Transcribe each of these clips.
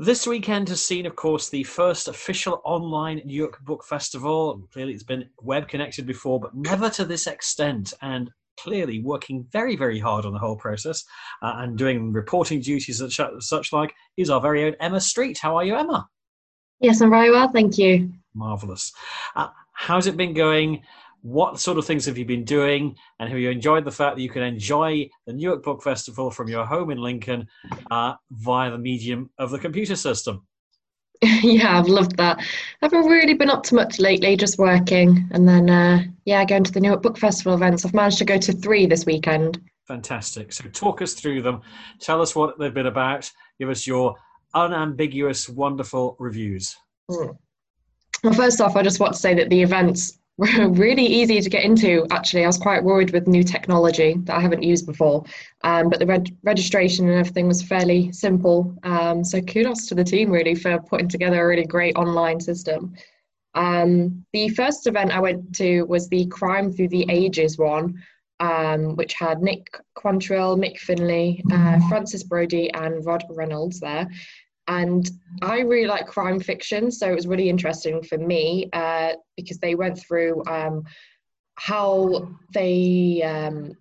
This weekend has seen, of course, the first official online Newark Book Festival. Clearly, it's been web connected before, but never to this extent. And clearly, working very, very hard on the whole process uh, and doing reporting duties and such like is our very own Emma Street. How are you, Emma? Yes, I'm very well, thank you. Marvelous. Uh, how's it been going? What sort of things have you been doing and have you enjoyed the fact that you can enjoy the newark book festival from your home in lincoln uh, via the medium of the computer system? Yeah i've loved that. I haven't really been up to much lately just working and then uh, yeah going to the newark book festival events. I've managed to go to three this weekend. Fantastic. So talk us through them. Tell us what they've been about. Give us your unambiguous wonderful reviews. Mm. well first off i just want to say that the events really easy to get into actually. I was quite worried with new technology that i haven't used before. Um, but the reg- registration and everything was fairly simple. Um, so kudos to the team really for putting together a really great online system. Um, the first event i went to was the crime through the ages one um, which had nick quantrill mick finlay uh, frances brody and rod reynolds there and I really like crime fiction, so it was really interesting for me uh, because they went through um, how they um,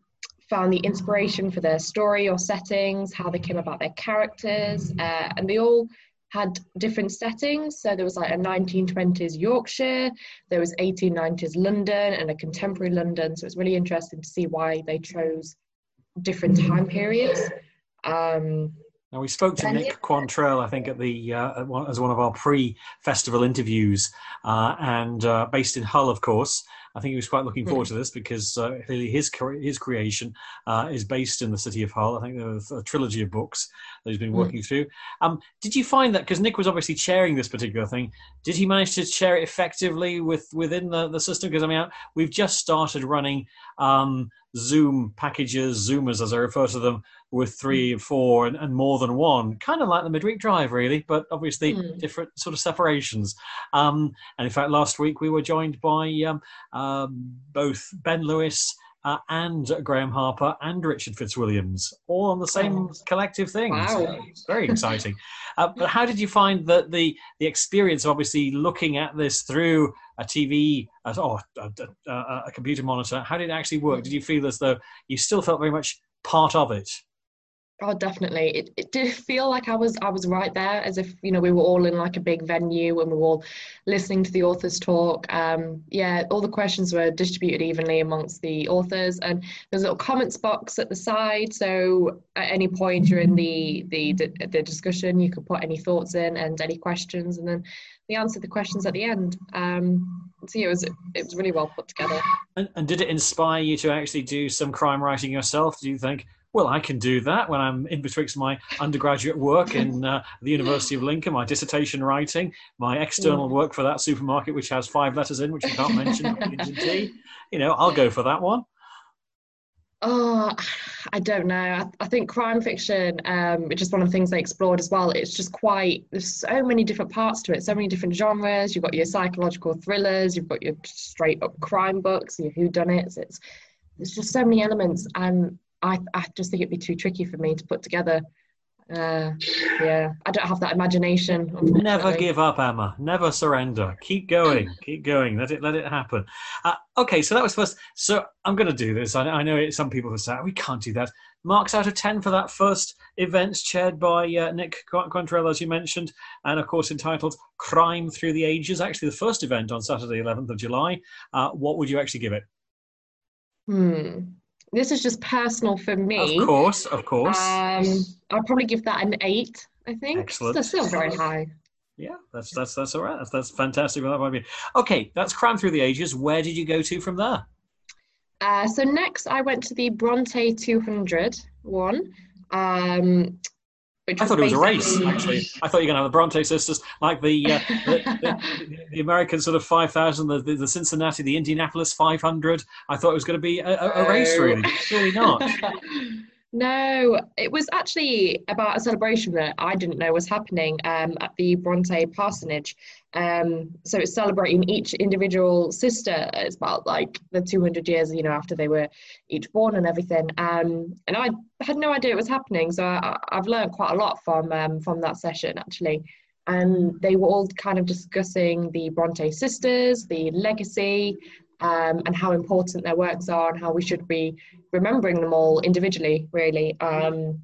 found the inspiration for their story or settings, how they came about their characters, uh, and they all had different settings. So there was like a 1920s Yorkshire, there was 1890s London, and a contemporary London. So it's really interesting to see why they chose different time periods. Um, now we spoke to Nick Quantrill, I think, at the uh, as one of our pre-festival interviews, uh, and uh, based in Hull, of course. I think he was quite looking forward to this because uh, clearly his his creation uh, is based in the city of Hull. I think there was a trilogy of books that he's been hmm. working mm. through. Um, did you find that because Nick was obviously chairing this particular thing? Did he manage to chair it effectively with within the, the system? Because I mean, we've just started running um, Zoom packages, Zoomers as I refer to them, with three, mm. four, and, and more than one, kind of like the midweek drive, really, but obviously mm. different sort of separations. Um, and in fact, last week we were joined by um, uh, both Ben Lewis. Uh, and Graham Harper and Richard Fitzwilliams, all on the same collective thing. Wow. So very exciting. uh, but how did you find that the the experience of obviously looking at this through a TV, a, oh, a, a, a computer monitor? How did it actually work? Did you feel as though you still felt very much part of it? Oh, definitely. It, it did feel like I was I was right there, as if you know we were all in like a big venue and we were all listening to the authors talk. Um, yeah, all the questions were distributed evenly amongst the authors, and there's a little comments box at the side. So at any point during the the the discussion, you could put any thoughts in and any questions, and then they answered the questions at the end. Um, so yeah, it was it was really well put together. And, and did it inspire you to actually do some crime writing yourself? Do you think? Well, I can do that when I'm in betwixt my undergraduate work in uh, the University of Lincoln, my dissertation writing, my external work for that supermarket, which has five letters in, which you can't mention, You know, I'll go for that one. Oh, I don't know. I, I think crime fiction, um, is one of the things they explored as well. It's just quite, there's so many different parts to it, so many different genres. You've got your psychological thrillers, you've got your straight up crime books, your whodunits. It's, there's just so many elements. And I, I just think it'd be too tricky for me to put together. Uh, yeah, I don't have that imagination. Never give up, Emma. Never surrender. Keep going. Keep going. Let it let it happen. Uh, okay, so that was first. So I'm going to do this. I, I know it, some people have said we can't do that. Marks out of ten for that first event, chaired by uh, Nick Quantrill, as you mentioned, and of course entitled "Crime Through the Ages." Actually, the first event on Saturday, 11th of July. Uh, what would you actually give it? Hmm this is just personal for me. Of course, of course. Um, I'll probably give that an eight. I think. Excellent. That's still very high. Yeah, that's that's that's all right. That's, that's fantastic. That might be okay. That's Crime Through the Ages. Where did you go to from there? Uh, so next, I went to the Bronte 200 one. Um, I thought it was a race, actually. I thought you were going to have the Bronte sisters, like the uh, the, the, the, American sort of 5,000, the, the, Cincinnati, the Indianapolis 500. I thought it was going to be a, a, a race, really. Really not. No, it was actually about a celebration that I didn't know was happening um, at the Bronte parsonage. Um, so it's celebrating each individual sister. It's about like the 200 years, you know, after they were each born and everything. Um, and I had no idea it was happening. So I, have learned quite a lot from um, from that session actually. And they were all kind of discussing the Bronte sisters, the legacy, um, and how important their works are and how we should be remembering them all individually, really. Um,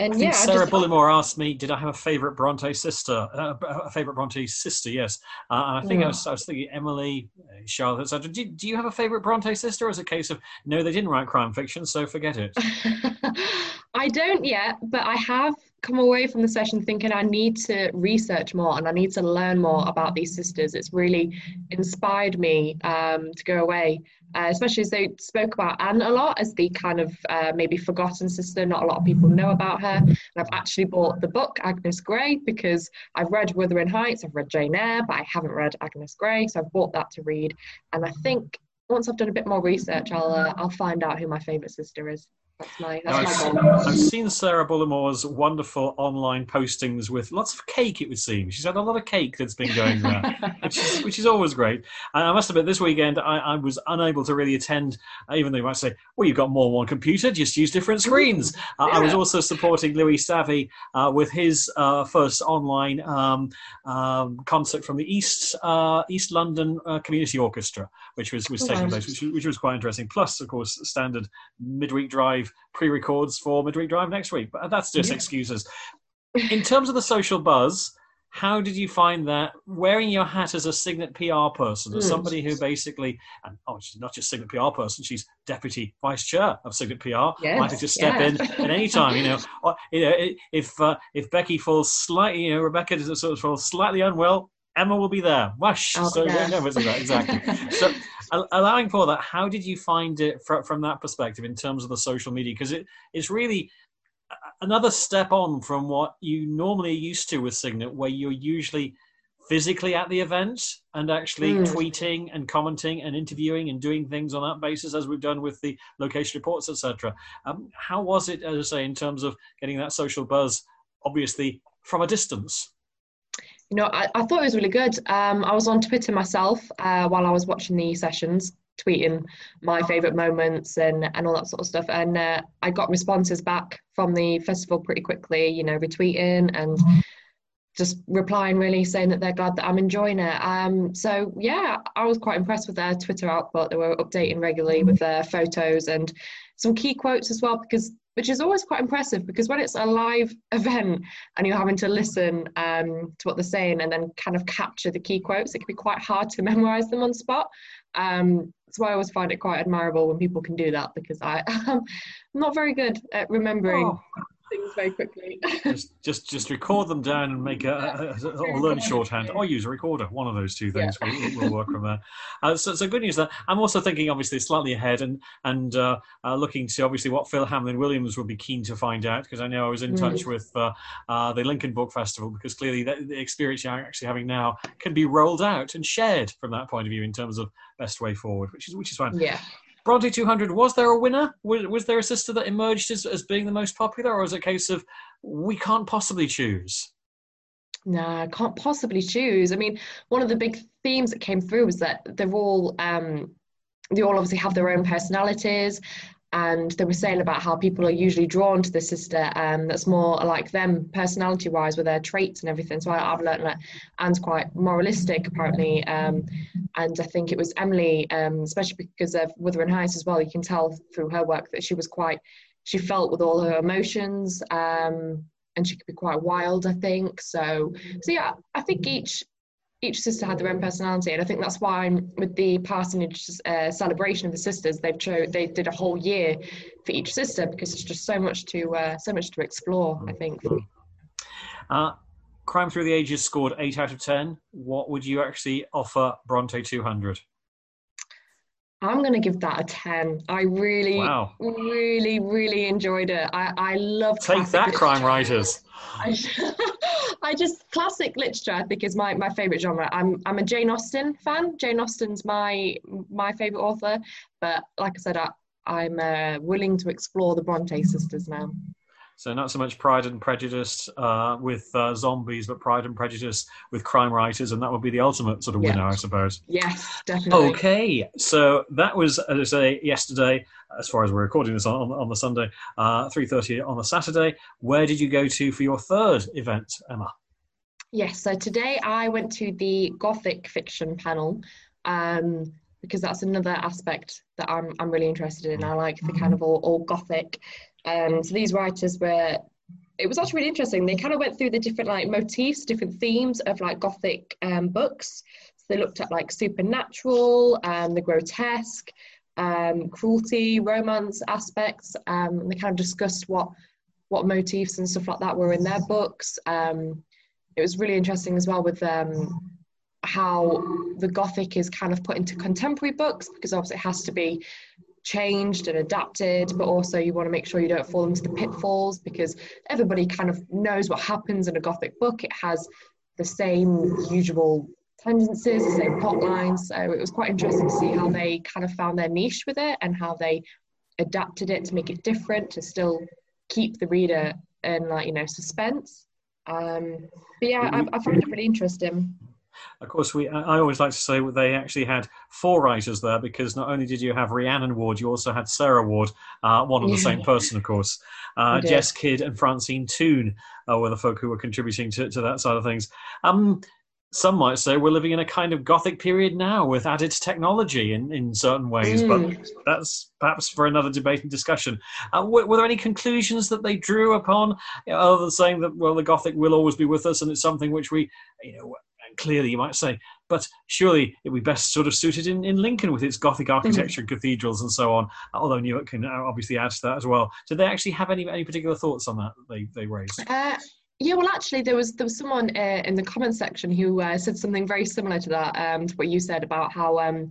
and I think yeah, Sarah just, Bullimore asked me, "Did I have a favourite Bronte sister? Uh, a favourite Bronte sister?" Yes, uh, and I think yeah. I, was, I, was, thinking Emily, uh, Charlotte, etc. Do, do, you have a favourite Bronte sister, or is it a case of no, they didn't write crime fiction, so forget it? I don't yet, but I have come away from the session thinking I need to research more and I need to learn more about these sisters. It's really inspired me um, to go away, uh, especially as they spoke about Anne a lot as the kind of uh, maybe forgotten sister. Not a lot of people know about her. And I've actually bought the book Agnes Grey because I've read Wuthering Heights, I've read Jane Eyre, but I haven't read Agnes Grey, so I've bought that to read. And I think once I've done a bit more research, I'll uh, I'll find out who my favourite sister is. That's my, that's I've, my I've seen Sarah Bullimore's wonderful online postings with lots of cake, it would seem. She's had a lot of cake that's been going there, which, is, which is always great. And I must admit, this weekend I, I was unable to really attend, even though you might say, well, you've got more than one computer, just use different screens. Uh, yeah. I was also supporting Louis Savvy uh, with his uh, first online um, um, concert from the East uh, East London uh, Community Orchestra, which was, was taking place, which, which was quite interesting. Plus, of course, standard midweek drive pre-records for Midweek Drive next week. But that's just yeah. excuses. In terms of the social buzz, how did you find that wearing your hat as a Signet PR person, as mm. somebody who basically, and oh, she's not just Signet PR person, she's deputy vice chair of Signet PR. Yes, might just step in at any time. You know, or, you know, if uh, if Becky falls slightly, you know, Rebecca does sort of falls slightly unwell, Emma will be there. Whoosh. Oh, so yeah. no, exactly. so allowing for that, how did you find it from, from that perspective in terms of the social media? Because it, it's really another step on from what you normally are used to with Signet, where you're usually physically at the event and actually mm. tweeting and commenting and interviewing and doing things on that basis, as we've done with the location reports, etc. Um, how was it, as I say, in terms of getting that social buzz, obviously from a distance? You know, I, I thought it was really good. Um, I was on Twitter myself uh, while I was watching the sessions, tweeting my favourite moments and, and all that sort of stuff. And uh, I got responses back from the festival pretty quickly, you know, retweeting and just replying really saying that they're glad that I'm enjoying it. Um, so yeah, I was quite impressed with their Twitter output. They were updating regularly with their photos and some key quotes as well because which is always quite impressive because when it's a live event and you're having to listen um, to what they're saying and then kind of capture the key quotes, it can be quite hard to memorize them on spot. Um, that's why I always find it quite admirable when people can do that because I, am not very good at remembering. Oh things very quickly. just, just, just record them down and make a, a, a or learn shorthand or use a recorder. One of those two things yeah. will, will, work from there. Uh, so, so good news there. I'm also thinking, obviously, slightly ahead and and uh, uh, looking to obviously what Phil Hamlin Williams would be keen to find out because I know I was in mm. touch with uh, uh, the Lincoln Book Festival because clearly the, the experience you're actually having now can be rolled out and shared from that point of view in terms of best way forward, which is which is fine. Yeah. Bronte 200, was there a winner? Was, was there a sister that emerged as, as being the most popular, or was it a case of we can't possibly choose? No, I can't possibly choose. I mean, one of the big themes that came through was that they're all um, they all obviously have their own personalities and they were saying about how people are usually drawn to the sister um, that's more like them personality wise with their traits and everything. So I, have learned that Anne's quite moralistic apparently um, and I think it was Emily um, especially because of Wuthering Heights as well you can tell through her work that she was quite she felt with all her emotions um, and she could be quite wild I think. So so yeah I think each each sister had their own personality, and I think that's why with the parsonage uh, celebration of the sisters, they've cho- they did a whole year for each sister because it's just so much to uh, so much to explore. I think. Uh, Crime Through the Ages scored eight out of ten. What would you actually offer Bronte two hundred? I'm going to give that a 10. I really, wow. really, really enjoyed it. I, I love Take that, crime writers. I, I just, classic literature, I think, is my, my favourite genre. I'm, I'm a Jane Austen fan. Jane Austen's my my favourite author. But like I said, I, I'm uh, willing to explore the Bronte sisters now. So not so much Pride and Prejudice uh, with uh, zombies, but Pride and Prejudice with crime writers, and that would be the ultimate sort of winner, I suppose. Yes, definitely. Okay, so that was, as I say, yesterday. As far as we're recording this on, on the Sunday, uh, three thirty on the Saturday. Where did you go to for your third event, Emma? Yes, so today I went to the Gothic fiction panel. Um, because that's another aspect that I'm, I'm really interested in. I like the kind of all, all Gothic um, so these writers were it was actually really interesting. They kind of went through the different like motifs, different themes of like gothic um, books. So they looked at like supernatural, um, the grotesque, um, cruelty, romance aspects. Um, and they kind of discussed what what motifs and stuff like that were in their books. Um, it was really interesting as well with um, how the gothic is kind of put into contemporary books because obviously it has to be changed and adapted, but also you want to make sure you don't fall into the pitfalls because everybody kind of knows what happens in a Gothic book. It has the same usual tendencies, the same plot lines. So it was quite interesting to see how they kind of found their niche with it and how they adapted it to make it different to still keep the reader in like you know suspense. Um, but yeah, I, I found it really interesting. Of course, we I always like to say they actually had four writers there because not only did you have Rhiannon Ward, you also had Sarah Ward, uh, one and the same person, of course. Uh, Jess Kidd and Francine Toon uh, were the folk who were contributing to, to that side of things. Um, some might say we're living in a kind of gothic period now with added technology in, in certain ways, mm. but that's perhaps for another debate and discussion. Uh, were, were, there any conclusions that they drew upon, you know, other than saying that, well, the gothic will always be with us and it's something which we, you know, clearly you might say, but surely it would be best sort of suited in, in Lincoln with its Gothic mm-hmm. architecture, mm-hmm. cathedrals, and so on. Although Newark can obviously add to that as well. Did they actually have any any particular thoughts on that they they raised? Uh, yeah, well, actually, there was there was someone uh, in the comment section who uh, said something very similar to that, um, to what you said about how. Um,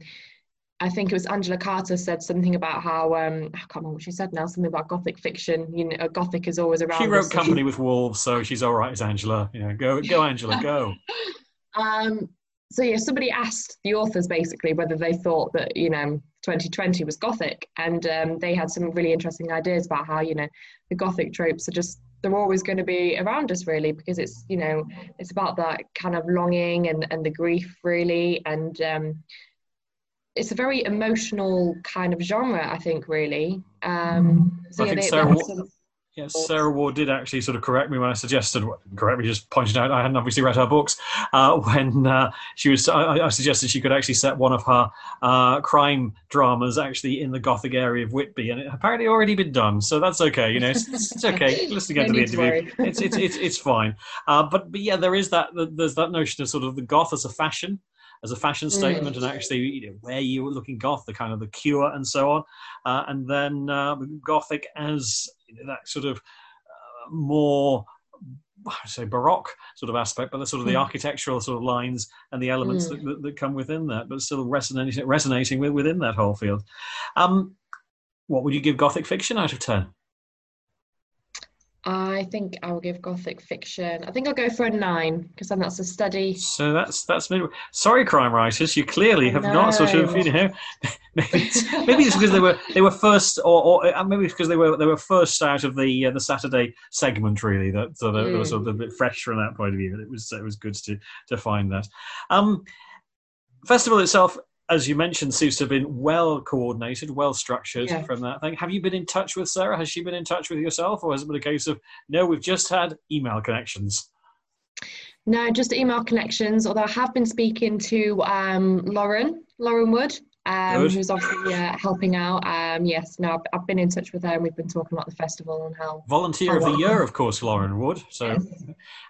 I think it was Angela Carter said something about how um, I can't remember what she said now. Something about Gothic fiction. You know, Gothic is always around. She wrote us, Company so she... with Wolves, so she's all right as Angela. You know, go go Angela, go. Um, so yeah, somebody asked the authors basically whether they thought that you know 2020 was Gothic, and um, they had some really interesting ideas about how you know the Gothic tropes are just they're always going to be around us really because it's you know it's about that kind of longing and and the grief really and um, it's a very emotional kind of genre I think really. Um, so I yeah, think they, Sarah, Yes, Sarah Ward did actually sort of correct me when I suggested, correct me, just pointed out I hadn't obviously read her books, uh, when uh, she was, I, I, suggested she could actually set one of her uh, crime dramas actually in the Gothic area of Whitby, and it apparently already been done, so that's okay, you know, it's, it's okay, listen again to the interview, it's, it's, it's, it's fine. Uh, but, but yeah, there is that, there's that notion of sort of the goth as a fashion, as a fashion statement mm. and actually you know, where you were looking goth, the kind of the cure and so on, uh, and then uh, gothic as that sort of uh, more I would say baroque sort of aspect, but the sort of the mm. architectural sort of lines and the elements mm. that, that, that, come within that, but still resonating resonating with, within that whole field. Um, what would you give Gothic fiction out of ten? I think I'll give Gothic fiction. I think I'll go for a nine because then that's a steady. So that's that's maybe. Sorry, crime writers, you clearly have not sort of you know. maybe it's, maybe it's because they were they were first, or, or uh, maybe it's because they were they were first out of the uh, the Saturday segment. Really, that so they, mm. they were sort of a bit fresh from that point of view. It was it was good to to find that. Um, festival itself as you mentioned, seems to have been well coordinated, well structured yeah. from that thing. Have you been in touch with Sarah? Has she been in touch with yourself, or has it been a case of no, we've just had email connections? No, just email connections. Although I have been speaking to um, Lauren, Lauren Wood, um, who's obviously uh, helping out. Um, yes, no, I've, I've, been in touch with her, and we've been talking about the festival and how volunteer how of the year, of course, Lauren Wood. So, yes.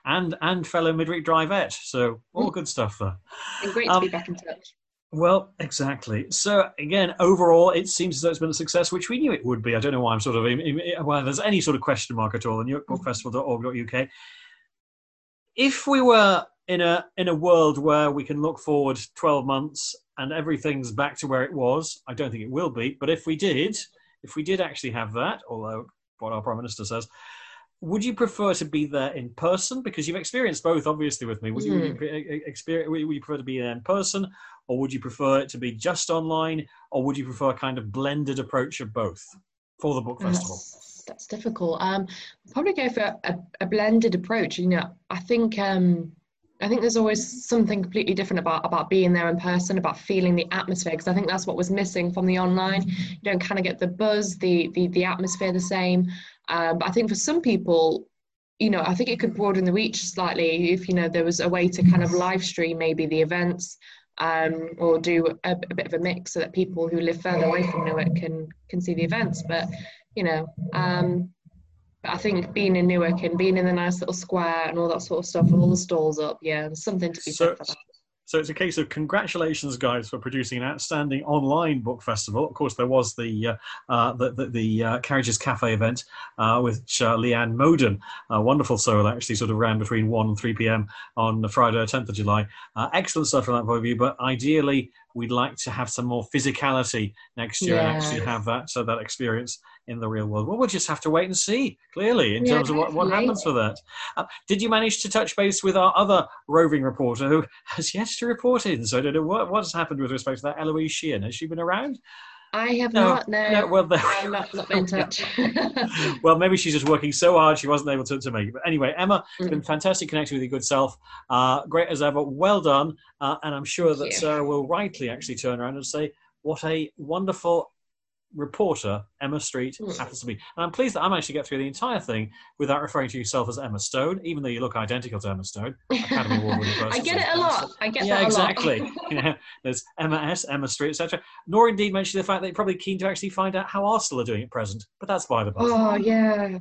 and and fellow Midweek Drivette. So all mm. good stuff there. And great to um, be back in touch. Well, exactly. So again, overall, it seems as though it's been a success, which we knew it would be. I don't know why I'm sort of why there's any sort of question mark at all. NewarkBookFestival.org.uk. Mm. If we were in a in a world where we can look forward 12 months and everything's back to where it was, I don't think it will be. But if we did, if we did actually have that, although what our prime minister says, would you prefer to be there in person because you've experienced both obviously with me would you, would you experience would you prefer to be there in person or would you prefer it to be just online or would you prefer a kind of blended approach of both for the book festival That's, that's difficult. Um, probably go for a, a blended approach. You know, I think um, I think there's always something completely different about about being there in person, about feeling the atmosphere. Because I think that's what was missing from the online. You don't kind of get the buzz, the the the atmosphere the same. Um, but I think for some people, you know, I think it could broaden the reach slightly if you know there was a way to kind of live stream maybe the events. Um, or do a, a bit of a mix so that people who live further away from Newark can can see the events. But you know, um, but I think being in Newark and being in the nice little square and all that sort of stuff with all the stalls up, yeah, there's something to be So- said for that. So it's a case of congratulations, guys, for producing an outstanding online book festival. Of course, there was the uh, uh, the the, the uh, Carriages Cafe event, uh, which uh, Leanne Moden, a wonderful soul, actually sort of ran between one and three p.m. on the Friday, tenth of July. Uh, excellent stuff from that point of view. But ideally, we'd like to have some more physicality next year and actually have that so that experience in the real world. Well, we'll just have to wait and see. Clearly, in Yeah, terms of what, what happens for that. Uh, did you manage to touch base with our other roving reporter who has yet to report in? So I don't know what, what's happened with respect to that Eloise Sheehan. Has she been around? I have No, not, no, no, well, I'm not, not been in touch. well, maybe she's just working so hard she wasn't able to, to make it. But anyway, Emma, it's Mm. been fantastic connecting with your good self. Uh, great as ever. Well done. Uh, and I'm sure that you. Sarah will rightly actually turn around and say, what a wonderful reporter Emma Street Mm. happens to be. And I'm pleased that I'm actually get through the entire thing without referring to yourself as Emma Stone, even though you look identical to Emma Stone. Academy Award winning. I get it a lot. I get yeah, exactly. lot. you know, there's Emma S, Emma Street, etc. Nor indeed mention the fact that you're probably keen to actually find out how Arsenal are doing at present, but that's by the by. oh yeah.